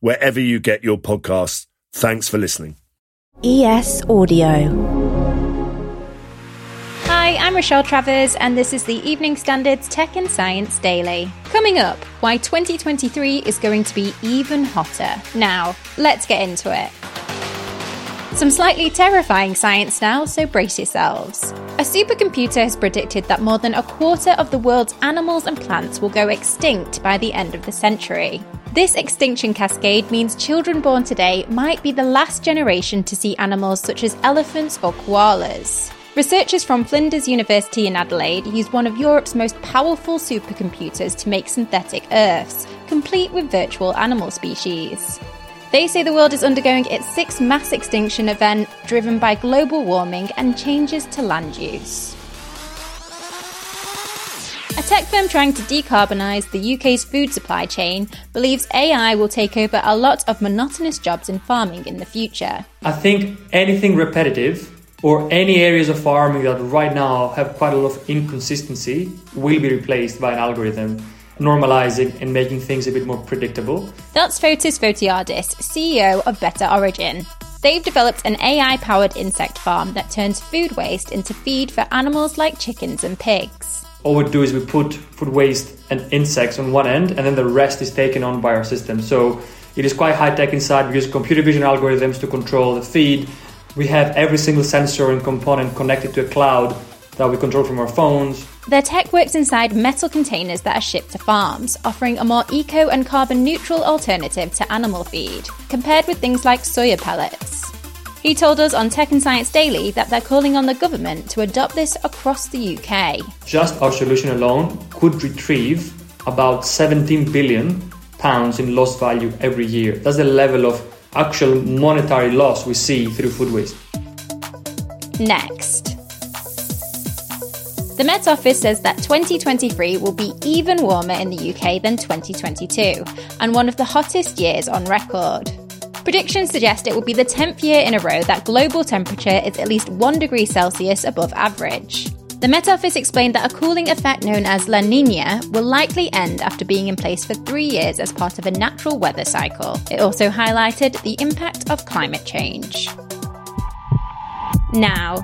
wherever you get your podcasts. Thanks for listening. ES Audio. Hi, I'm Rochelle Travers, and this is the Evening Standards Tech and Science Daily. Coming up, why 2023 is going to be even hotter. Now, let's get into it. Some slightly terrifying science now, so brace yourselves. A supercomputer has predicted that more than a quarter of the world's animals and plants will go extinct by the end of the century. This extinction cascade means children born today might be the last generation to see animals such as elephants or koalas. Researchers from Flinders University in Adelaide used one of Europe's most powerful supercomputers to make synthetic Earths, complete with virtual animal species. They say the world is undergoing its sixth mass extinction event driven by global warming and changes to land use. A tech firm trying to decarbonise the UK's food supply chain believes AI will take over a lot of monotonous jobs in farming in the future. I think anything repetitive or any areas of farming that right now have quite a lot of inconsistency will be replaced by an algorithm, normalizing and making things a bit more predictable. That's Fotis Fotiadis, CEO of Better Origin. They've developed an AI powered insect farm that turns food waste into feed for animals like chickens and pigs. All we do is we put food waste and insects on one end, and then the rest is taken on by our system. So it is quite high tech inside. We use computer vision algorithms to control the feed. We have every single sensor and component connected to a cloud that we control from our phones. Their tech works inside metal containers that are shipped to farms, offering a more eco and carbon neutral alternative to animal feed, compared with things like soya pellets. He told us on Tech and Science Daily that they're calling on the government to adopt this across the UK. Just our solution alone could retrieve about 17 billion pounds in lost value every year. That's the level of actual monetary loss we see through food waste. Next. The Met Office says that 2023 will be even warmer in the UK than 2022, and one of the hottest years on record. Predictions suggest it will be the 10th year in a row that global temperature is at least 1 degree Celsius above average. The Met Office explained that a cooling effect known as La Nina will likely end after being in place for three years as part of a natural weather cycle. It also highlighted the impact of climate change. Now,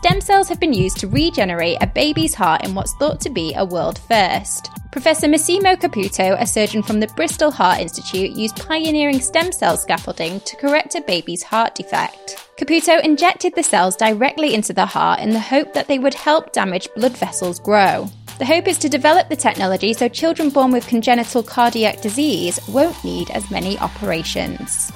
Stem cells have been used to regenerate a baby's heart in what's thought to be a world first. Professor Massimo Caputo, a surgeon from the Bristol Heart Institute, used pioneering stem cell scaffolding to correct a baby's heart defect. Caputo injected the cells directly into the heart in the hope that they would help damaged blood vessels grow. The hope is to develop the technology so children born with congenital cardiac disease won't need as many operations.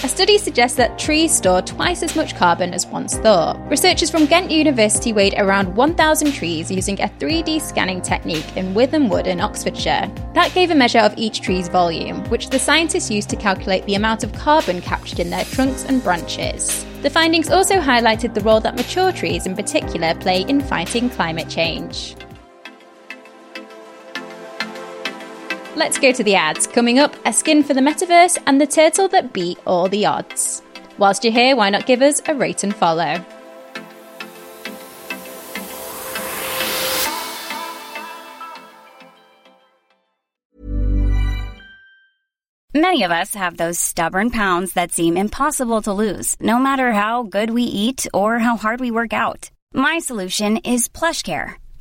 A study suggests that trees store twice as much carbon as once thought. Researchers from Ghent University weighed around 1,000 trees using a 3D scanning technique in Wytham Wood in Oxfordshire. That gave a measure of each tree's volume, which the scientists used to calculate the amount of carbon captured in their trunks and branches. The findings also highlighted the role that mature trees in particular play in fighting climate change. Let's go to the ads. Coming up, a skin for the metaverse and the turtle that beat all the odds. Whilst you're here, why not give us a rate and follow? Many of us have those stubborn pounds that seem impossible to lose, no matter how good we eat or how hard we work out. My solution is PlushCare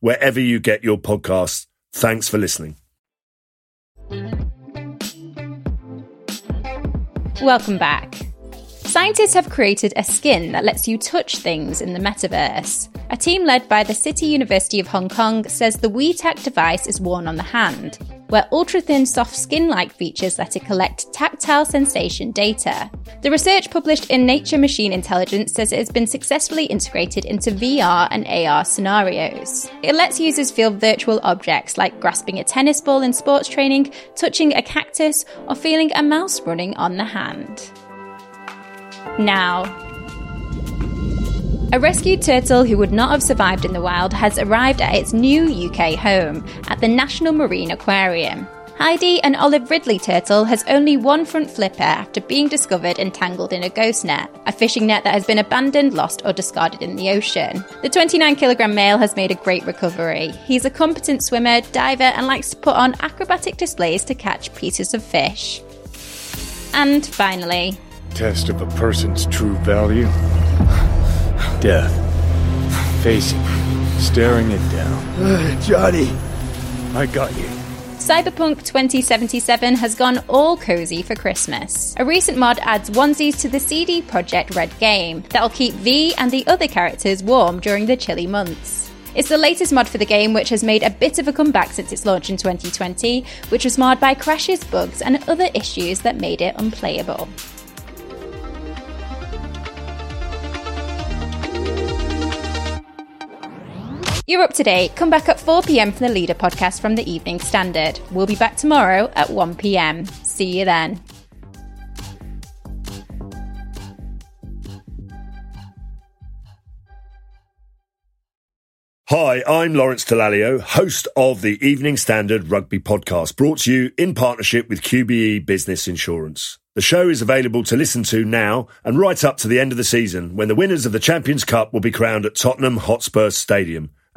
wherever you get your podcasts. Thanks for listening. Welcome back. Scientists have created a skin that lets you touch things in the metaverse. A team led by the City University of Hong Kong says the WeTac device is worn on the hand, where ultra thin soft skin like features let it collect tactile sensation data. The research published in Nature Machine Intelligence says it has been successfully integrated into VR and AR scenarios. It lets users feel virtual objects like grasping a tennis ball in sports training, touching a cactus, or feeling a mouse running on the hand. Now, a rescued turtle who would not have survived in the wild has arrived at its new UK home at the National Marine Aquarium. Heidi, an olive ridley turtle, has only one front flipper after being discovered entangled in a ghost net, a fishing net that has been abandoned, lost, or discarded in the ocean. The 29 kilogram male has made a great recovery. He's a competent swimmer, diver, and likes to put on acrobatic displays to catch pieces of fish. And finally, Test of a person's true value. Death. Facing, staring it down. Johnny, I got you. Cyberpunk 2077 has gone all cozy for Christmas. A recent mod adds onesies to the CD Projekt Red game that'll keep V and the other characters warm during the chilly months. It's the latest mod for the game, which has made a bit of a comeback since its launch in 2020, which was marred by crashes, bugs, and other issues that made it unplayable. You're up to date. Come back at 4 pm for the Leader podcast from the Evening Standard. We'll be back tomorrow at 1 pm. See you then. Hi, I'm Lawrence Dallaglio, host of the Evening Standard Rugby Podcast, brought to you in partnership with QBE Business Insurance. The show is available to listen to now and right up to the end of the season when the winners of the Champions Cup will be crowned at Tottenham Hotspur Stadium